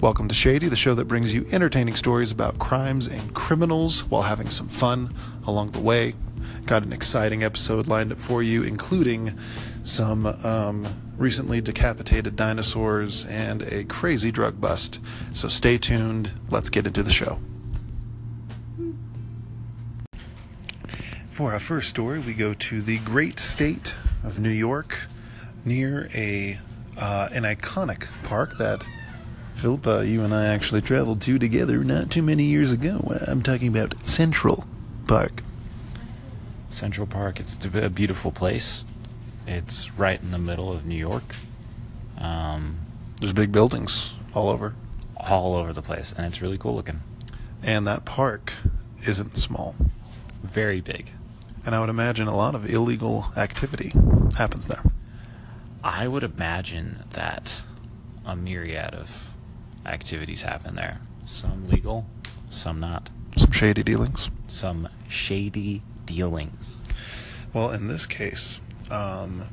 Welcome to Shady, the show that brings you entertaining stories about crimes and criminals while having some fun along the way. Got an exciting episode lined up for you, including some um, recently decapitated dinosaurs and a crazy drug bust. So stay tuned. Let's get into the show. For our first story, we go to the great state of New York, near a uh, an iconic park that Philippa, you and I actually traveled to together not too many years ago. I'm talking about Central Park. Central Park. It's a beautiful place. It's right in the middle of New York. Um, There's big buildings all over, all over the place, and it's really cool looking. and that park isn't small. Very big. And I would imagine a lot of illegal activity happens there. I would imagine that a myriad of activities happen there. Some legal, some not. Some shady dealings. Some shady dealings. Well, in this case, um,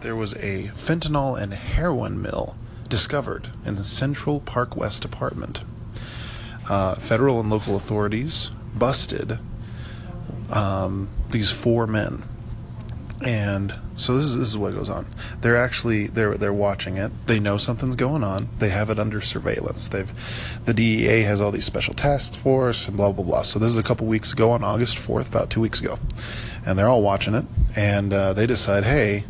there was a fentanyl and heroin mill discovered in the Central Park West Department. Uh, federal and local authorities busted um, these four men, and so this is this is what goes on. They're actually they're they're watching it. They know something's going on. They have it under surveillance. They've the DEA has all these special task force and blah blah blah. So this is a couple weeks ago on August fourth, about two weeks ago, and they're all watching it. And uh, they decide, hey,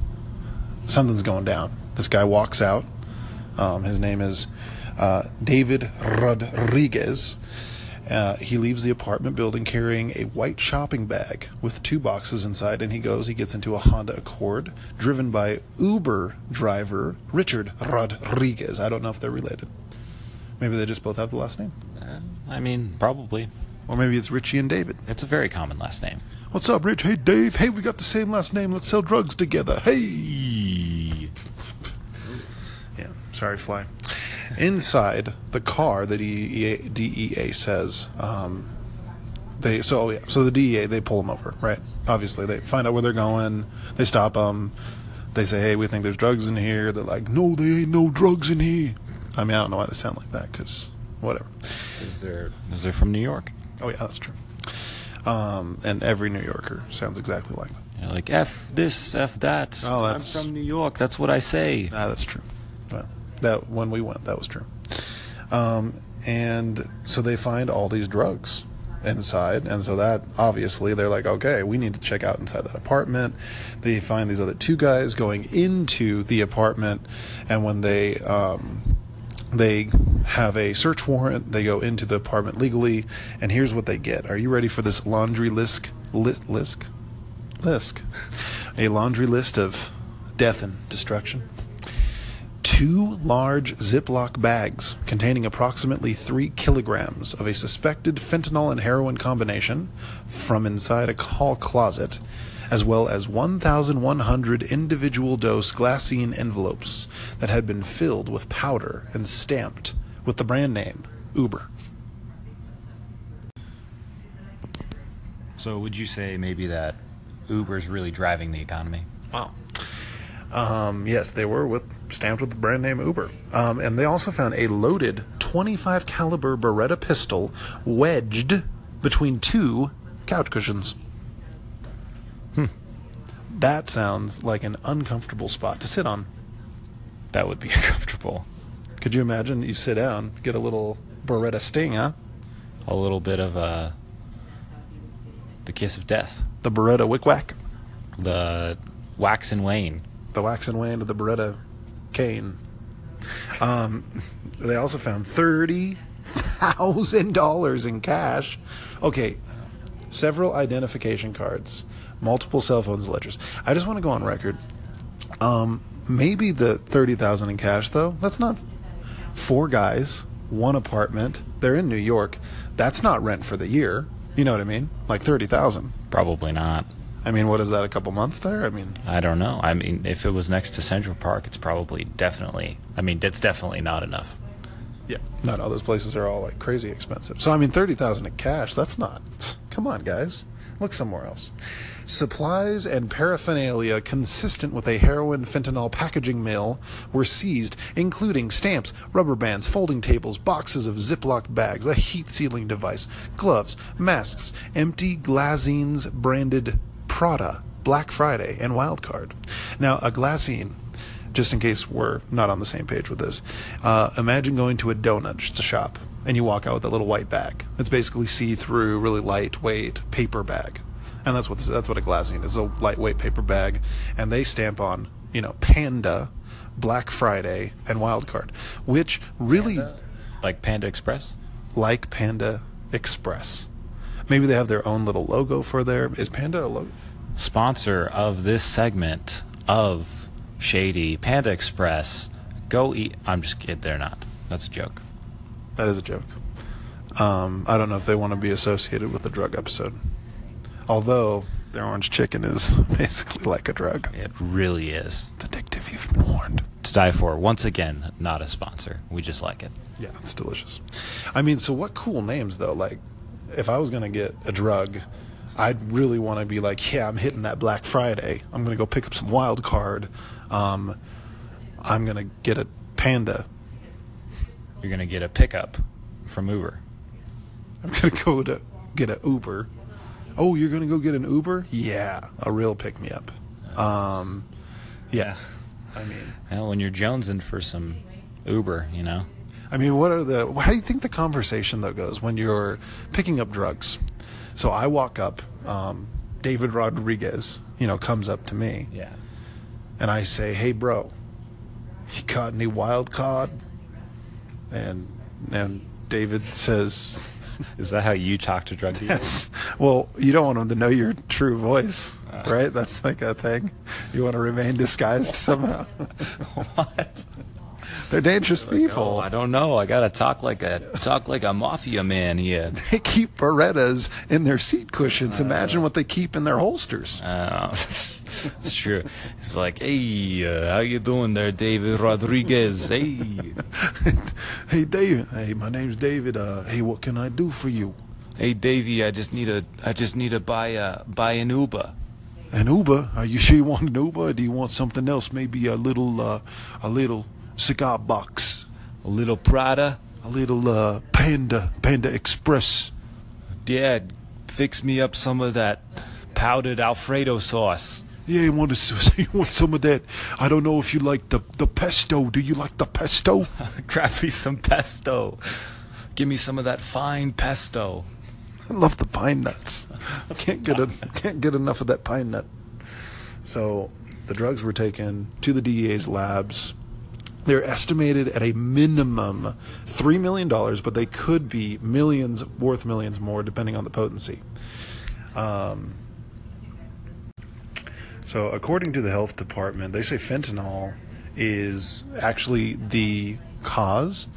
something's going down. This guy walks out. Um, his name is uh, David Rodriguez. Uh, he leaves the apartment building carrying a white shopping bag with two boxes inside, and he goes. He gets into a Honda Accord driven by Uber driver Richard Rodriguez. I don't know if they're related. Maybe they just both have the last name, Uh, I mean, probably. or maybe it's Richie and David. It's a very common last name. What's up, Rich? Hey, Dave. Hey, we got the same last name. Let's sell drugs together. Hey. Yeah, sorry, fly. Inside the car, the DEA, DEA says, um, they so oh yeah, so the DEA they pull them over, right? Obviously, they find out where they're going. They stop them. They say, "Hey, we think there's drugs in here." They're like, "No, there ain't no drugs in here." I mean, I don't know why they sound like that, because whatever. Is there? Is there from New York? Oh yeah, that's true. Um, and every New Yorker sounds exactly like that. You're like f this, f that. Oh, that's- I'm from New York. That's what I say. Ah, that's true. That when we went, that was true. Um, and so they find all these drugs inside, and so that obviously they're like, okay, we need to check out inside that apartment. They find these other two guys going into the apartment, and when they um, they have a search warrant, they go into the apartment legally, and here's what they get. Are you ready for this laundry list? List? List? List? A laundry list of death and destruction two large Ziploc bags containing approximately three kilograms of a suspected fentanyl and heroin combination from inside a hall closet, as well as 1,100 individual dose glassine envelopes that had been filled with powder and stamped with the brand name Uber. So would you say maybe that Uber's really driving the economy? Wow. Um, yes, they were with stamped with the brand name Uber. Um, and they also found a loaded 25 caliber Beretta pistol wedged between two couch cushions. Hmm. That sounds like an uncomfortable spot to sit on. That would be uncomfortable. Could you imagine you sit down, get a little Beretta sting, huh? A little bit of uh, the kiss of death, The Beretta wick whack. the wax and wane. The wax and wane of the Beretta cane. Um, they also found thirty thousand dollars in cash. Okay, several identification cards, multiple cell phones, ledgers. I just want to go on record. Um, maybe the thirty thousand in cash though. That's not four guys, one apartment. They're in New York. That's not rent for the year. You know what I mean? Like thirty thousand. Probably not. I mean, what is that? A couple months there? I mean, I don't know. I mean, if it was next to Central Park, it's probably definitely. I mean, that's definitely not enough. Yeah. not all those places are all like crazy expensive. So I mean, thirty thousand in cash. That's not. Come on, guys. Look somewhere else. Supplies and paraphernalia consistent with a heroin fentanyl packaging mill were seized, including stamps, rubber bands, folding tables, boxes of Ziploc bags, a heat sealing device, gloves, masks, empty glassines branded Prada, Black Friday, and Wildcard. Now, a glassine just in case we're not on the same page with this, uh, imagine going to a donut shop and you walk out with a little white bag. It's basically see-through, really lightweight paper bag, and that's what this, that's what a glassine is—a lightweight paper bag, and they stamp on you know Panda, Black Friday, and Wildcard, which really Like Panda Express? like Panda Express. Maybe they have their own little logo for their. Is Panda a logo? Sponsor of this segment of Shady Panda Express. Go eat. I'm just kidding. They're not. That's a joke. That is a joke. Um, I don't know if they want to be associated with the drug episode. Although their orange chicken is basically like a drug. It really is. It's addictive, you've been warned. To die for. Once again, not a sponsor. We just like it. Yeah, it's delicious. I mean, so what cool names though? Like, if I was gonna get a drug, I'd really want to be like, yeah, I'm hitting that Black Friday. I'm gonna go pick up some wild card. Um, I'm gonna get a panda. You're going to get a pickup from Uber. I'm gonna go to get an Uber. Oh, you're gonna go get an Uber? Yeah, a real pick me up. Um, yeah. I mean, Well, when you're jonesing for some Uber, you know, I mean, what are the? How do you think the conversation though goes when you're picking up drugs? So I walk up, um, David Rodriguez, you know, comes up to me, yeah, and I say, "Hey, bro, you caught any wild card?" And and David says, is that how you talk to drug dealers? Well, you don't want them to know your true voice, right? That's like a thing. You want to remain disguised somehow. what? They're dangerous people. Oh, I don't know. I gotta talk like a talk like a mafia man here. They keep Berettas in their seat cushions. Imagine what they keep in their holsters." Uh, that's, that's true. It's like, hey, uh, how you doing there, David Rodriguez? Hey, hey David. Hey, my name's David. Uh, hey, what can I do for you? hey, Davey, I just need a, I just need to buy a, buy an Uber. An Uber? Are you sure you want an Uber? Or do you want something else? Maybe a little, uh, a little cigar box, A little Prada. a little uh, Panda Panda Express. Dad, fix me up some of that powdered Alfredo sauce. Yeah, you want to, you want some of that? I don't know if you like the the pesto. Do you like the pesto? Grab me some pesto. Give me some of that fine pesto. I love the pine nuts. Can't get a, can't get enough of that pine nut. So the drugs were taken to the DEA's labs. They're estimated at a minimum three million dollars, but they could be millions, worth millions more, depending on the potency. Um, so, according to the health department, they say fentanyl is actually the cause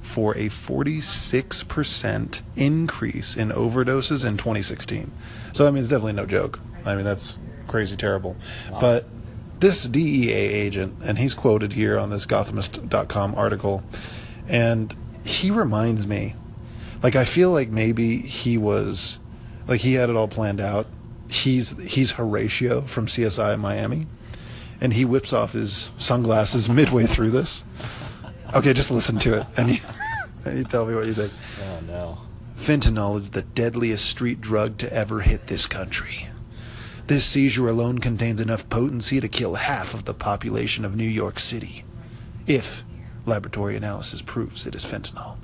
for a 46% increase in overdoses in 2016. So, I mean, it's definitely no joke. I mean, that's crazy terrible. But this DEA agent, and he's quoted here on this Gothamist.com article, and he reminds me, like, I feel like maybe he was, like, he had it all planned out. He's he's Horatio from CSI Miami, and he whips off his sunglasses midway through this. Okay, just listen to it, and you, and you tell me what you think. Oh no. Fentanyl is the deadliest street drug to ever hit this country. This seizure alone contains enough potency to kill half of the population of New York City, if laboratory analysis proves it is fentanyl.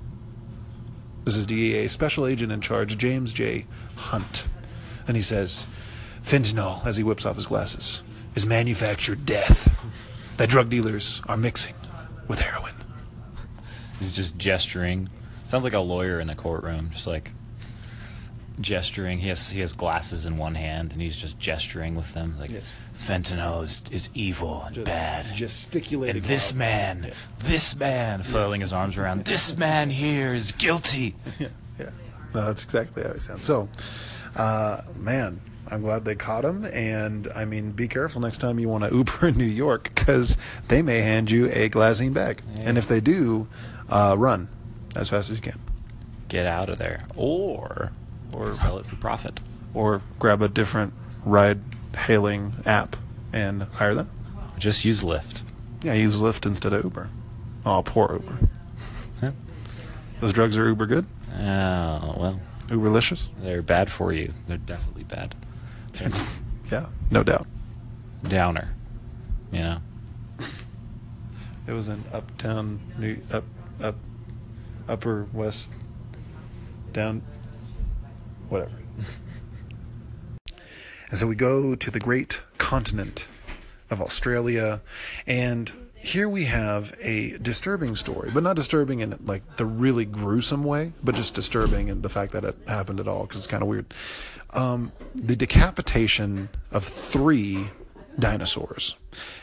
This is DEA Special Agent in Charge James J. Hunt. And he says, Fentanyl, as he whips off his glasses, is manufactured death that drug dealers are mixing with heroin. He's just gesturing. Sounds like a lawyer in the courtroom, just like gesturing. He has he has glasses in one hand and he's just gesturing with them. Like Yes. fentanyl is, is evil and bad. Gesticulating. And this man, Yeah. this man, flailing his arms around, this man here is guilty. Yeah, yeah. No, that's exactly how he sounds. So, uh, man, I'm glad they caught him. And I mean, be careful next time you want to Uber in New York because they may hand you a glassine bag. And if they do, uh, run as fast as you can. Get out of there, or Or- sell it for profit. or grab a different ride hailing app and hire them. Just use Lyft. Yeah, use Lyft instead of Uber. Oh, poor Uber. Those drugs are Uber good? Oh well, Uberlicious? they're bad for you. They're definitely bad. They're Yeah, no doubt. downer. You know. It was an uptown, New up, up, upper west, down, whatever. and so we go to the great continent of Australia, and here we have a disturbing story, but not disturbing in like the really gruesome way, but just disturbing in the fact that it happened at all because it's kind of weird. Um, the decapitation of three dinosaurs,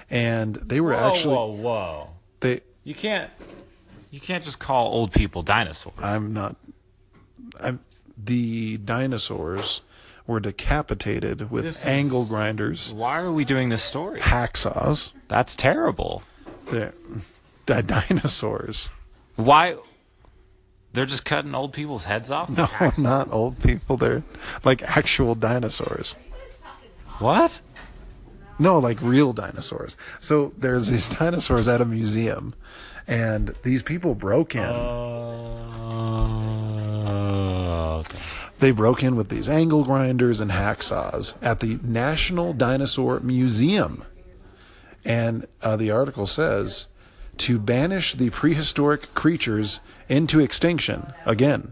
and they were actually whoa, whoa! they You can't. You can't just call old people dinosaurs. I'm not. I'm the dinosaurs were decapitated with This is- angle grinders, Why are we doing this story? hacksaws. That's terrible. They're, the dinosaurs. Why? They're just cutting old people's heads off. No, not old people. They're like actual dinosaurs. What? No, like real dinosaurs. So there's these dinosaurs at a museum, and these people broke in. Oh. Okay. They broke in with these angle grinders and hacksaws at the National Dinosaur Museum. And uh, the article says to banish the prehistoric creatures into extinction. Again,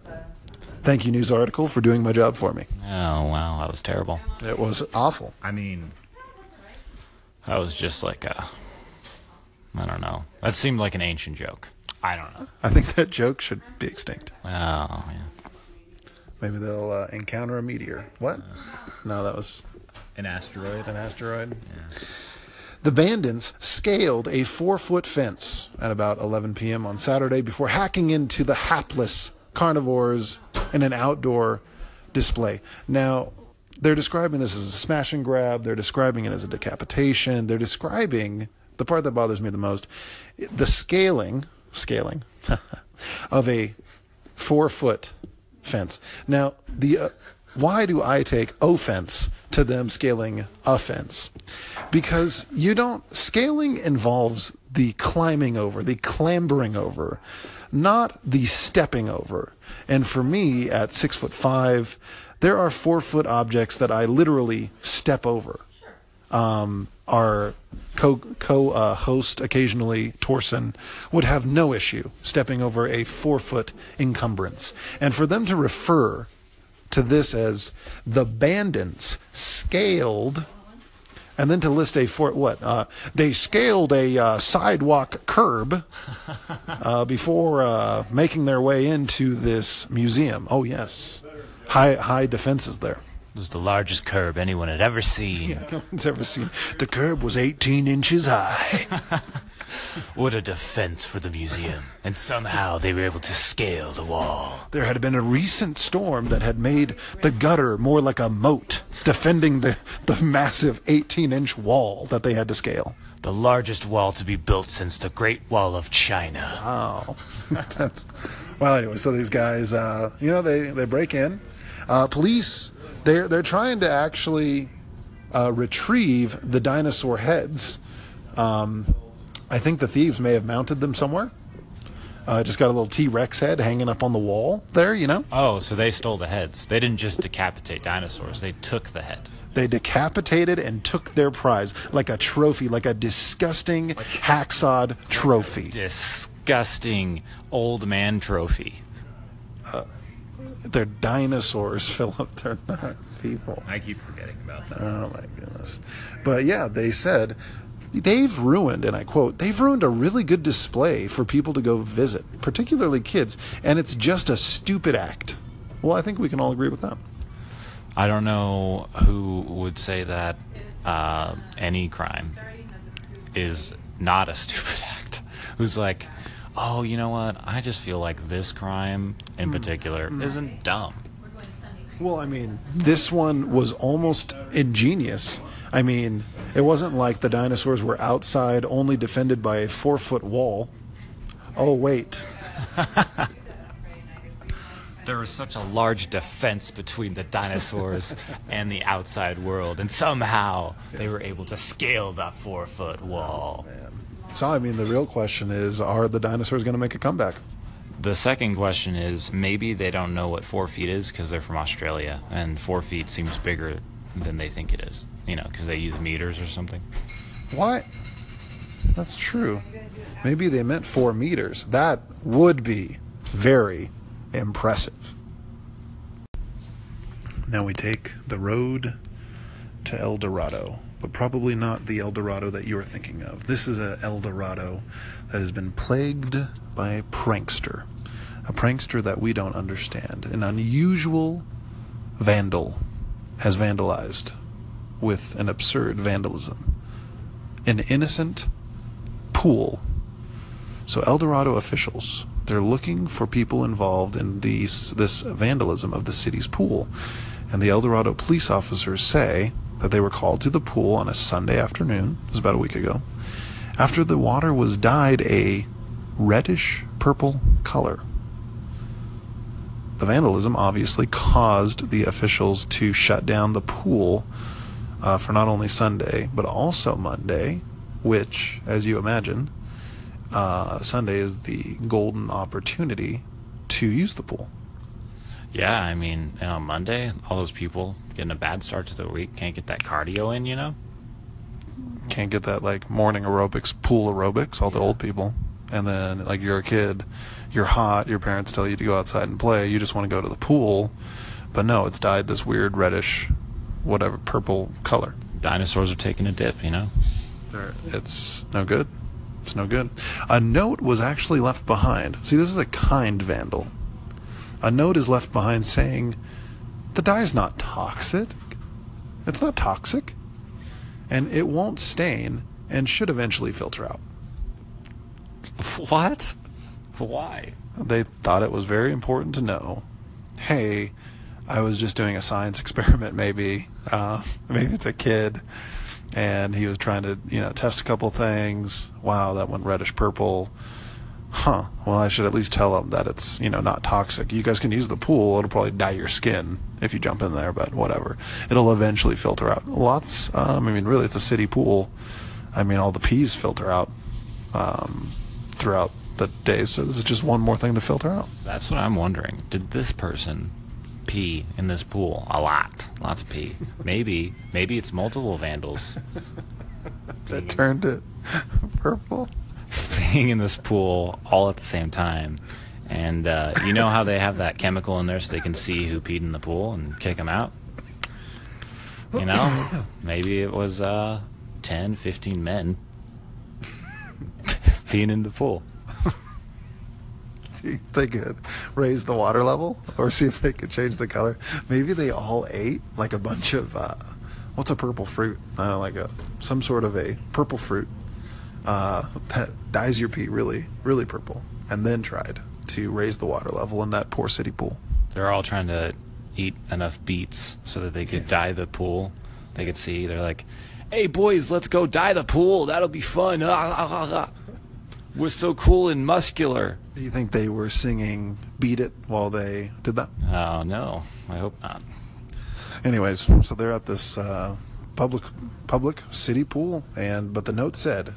thank you, news article, for doing my job for me. Oh wow, that was terrible. It was awful. I mean, that was just like a. I don't know. That seemed like an ancient joke. I don't know. I think that joke should be extinct. Oh yeah. Maybe they'll uh, encounter a meteor. What? No, that was An asteroid. an asteroid. The bandits scaled a four foot fence at about 11 p.m. on Saturday before hacking into the hapless carnivores in an outdoor display. Now, they're describing this as a smash and grab, they're describing it as a decapitation, they're describing the part that bothers me the most the scaling, scaling of a four foot fence. Now, the uh, why do I take offense to them scaling a fence? Because you don't scaling involves the climbing over, the clambering over, not the stepping over. And for me, at six foot five, there are four foot objects that I literally step over um, our co co uh, host occasionally Torsen would have no issue stepping over a four foot encumbrance, and for them to refer to this as the bandits scaled. And then to list a for what uh, they scaled a uh, sidewalk curb uh, before uh, making their way into this museum. Oh yes, high high defenses there. It was the largest curb anyone had ever seen. No one's ever seen. The curb was 18 inches high. What a defense for the museum. And somehow they were able to scale the wall. There had been a recent storm that had made the gutter more like a moat, defending the, the massive 18 inch wall that they had to scale. The largest wall to be built since the Great Wall of China. Oh, that's well. Anyway, so these guys, uh, you know, they they break in. Uh, police, they're they're trying to actually uh, retrieve the dinosaur heads. Um, I think the thieves may have mounted them somewhere. Uh, just got a little T Rex head hanging up on the wall there, you know. Oh, so they stole the heads. They didn't just decapitate dinosaurs, they took the head. They decapitated and took their prize like a trophy, like a disgusting hacksawed trophy. Disgusting old man trophy. They're dinosaurs, Philip. They're not people. I keep forgetting about that. Oh my goodness. But yeah, they said they've ruined, and I quote, they've ruined a really good display for people to go visit, particularly kids, and it's just a stupid act. Well, I think we can all agree with that. I don't know who would say that uh, any crime is not a stupid act. Who's like, oh, you know what? I just feel like this crime in hmm. particular hmm. isn't dumb. Well, I mean, this one was almost ingenious. I mean, it wasn't like the dinosaurs were outside only defended by a four foot wall. Oh, wait. there was such a large defense between the dinosaurs and the outside world, and somehow they were able to scale that four foot wall. Oh, So, I mean, the real question is are the dinosaurs going to make a comeback? The second question is maybe they don't know what four feet is because they're from Australia, and four feet seems bigger than they think it is. You know, because they use meters or something. What? That's true. Maybe they meant four meters. That would be very impressive. Now we take the road to El Dorado, but probably not the El Dorado that you're thinking of. This is a El Dorado that has been plagued by a prankster, a prankster that we don't understand. An unusual vandal has vandalized with an absurd vandalism. An innocent pool. So El Dorado officials, they're looking for people involved in these this vandalism of the city's pool. And the El Dorado police officers say that they were called to the pool on a Sunday afternoon, it was about a week ago, after the water was dyed a reddish purple color. The vandalism obviously caused the officials to shut down the pool uh, for not only Sunday, but also Monday, which, as you imagine, uh, Sunday is the golden opportunity to use the pool. Yeah, I mean, and on Monday, all those people getting a bad start to the week can't get that cardio in, you know? Can't get that like morning aerobics, pool aerobics, all the old people. And then, like, you're a kid, you're hot, your parents tell you to go outside and play, you just want to go to the pool. But no, it's dyed this weird reddish, whatever, purple color. Dinosaurs are taking a dip, you know? It's no good. It's no good. A note was actually left behind. See, this is a kind vandal. A note is left behind saying, the dye is not toxic. It's not toxic. And it won't stain and should eventually filter out. What? Why? They thought it was very important to know hey, I was just doing a science experiment, maybe. Uh, maybe it's a kid. And he was trying to, you know, test a couple things. Wow, that went reddish purple. Huh. Well, I should at least tell them that it's, you know, not toxic. You guys can use the pool. It'll probably dye your skin if you jump in there, but whatever. It'll eventually filter out. Lots, um, I mean, really, it's a city pool. I mean, all the peas filter out um, throughout the days. So this is just one more thing to filter out. That's what I'm wondering. Did this person pee in this pool? A lot. Lots of pee. Maybe. Maybe it's multiple vandals That turned it purple. In this pool all at the same time. And uh, you know how they have that chemical in there so they can see who peed in the pool and kick them out? You know? Maybe it was uh, 10, 15 men peeing in the pool. See if they could raise the water level or see if they could change the color. Maybe they all ate like a bunch of uh, what's a purple fruit? I don't know, like a some sort of a purple fruit uh, that dyes your pee really, really purple, and then tried to raise the water level in that poor city pool. They're all trying to eat enough beets so that they could Yes. dye the pool. They could see. They're like, "Hey boys, let's go dye the pool. That'll be fun." Ah, ah, ah. We're so cool and muscular. Do you think they were singing "Beat It" while they did that? Oh no, I hope not. Anyways, so they're at this uh, public public city pool, and but the note said,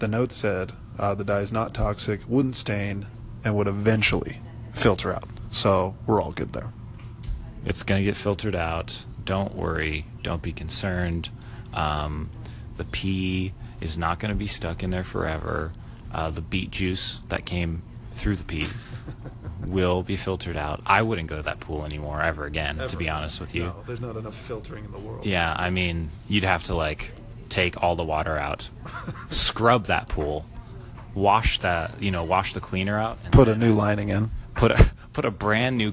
the note said uh, the dye is not toxic, wouldn't stain, and would eventually filter out. So we're all good there. It's gonna get filtered out. Don't worry. Don't be concerned. Um, the pee is not gonna be stuck in there forever. Uh, the beet juice that came through the pee will be filtered out. I wouldn't go to that pool anymore ever again. to be honest with you. there's not enough filtering in the world. Yeah, I mean, you'd have to like take all the water out, scrub that pool, wash that, you know, wash the cleaner out, and Put a new lining in, put a put a brand new.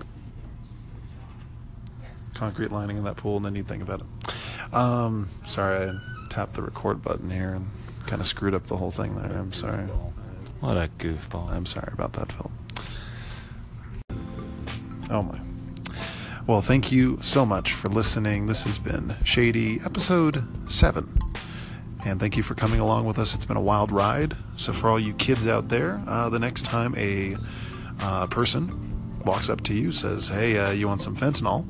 concrete lining in that pool, and then you'd think about it. Um, sorry, I tapped the record button here and kind of screwed up the whole thing there. I'm sorry. What a goofball! I'm sorry about that, Phil. Oh my. Well, thank you so much for listening. This has been Shady, episode 7. And thank you for coming along with us. It's been a wild ride. So, for all you kids out there, uh, the next time a uh, person walks up to you, says, "Hey, uh, you want some fentanyl?"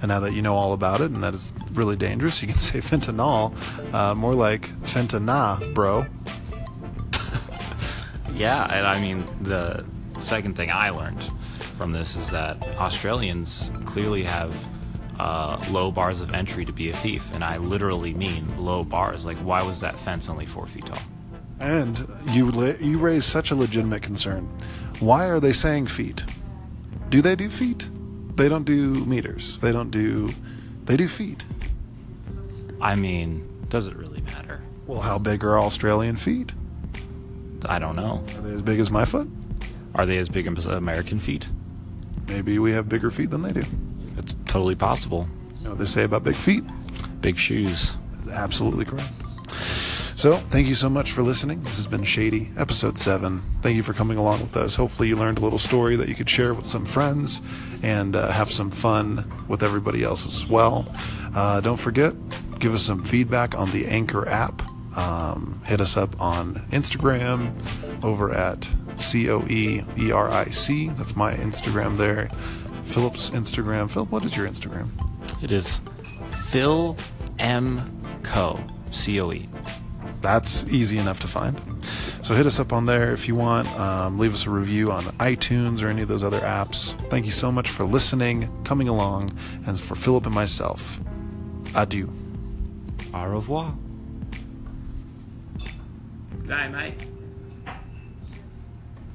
And now that you know all about it and that it's really dangerous, you can say fentanyl, uh, more like fentanyl, bro. Yeah, and I mean the second thing I learned from this is that Australians clearly have uh, low bars of entry to be a thief, and I literally mean low bars. Like, why was that fence only four feet tall? And you you raise such a legitimate concern. Why are they saying feet? Do they do feet? They don't do meters. They don't do. They do feet. I mean, does it really matter? Well, how big are Australian feet? I don't know. Are they as big as my foot? Are they as big as American feet? Maybe we have bigger feet than they do. It's totally possible. You know what they say about big feet? Big shoes. That's absolutely correct. So, thank you so much for listening. This has been Shady, episode 7. Thank you for coming along with us. Hopefully, you learned a little story that you could share with some friends and uh, have some fun with everybody else as well. Uh, don't forget, give us some feedback on the Anchor app. Um, hit us up on Instagram over at C O E E R I C. That's my Instagram there. Philip's Instagram. Philip, what is your Instagram? It is Phil M. Co. C O E. that's easy enough to find. So hit us up on there if you want. Um, leave us a review on iTunes or any of those other apps. Thank you so much for listening, coming along, and for Philip and myself. Adieu. Au revoir. Good night, mate.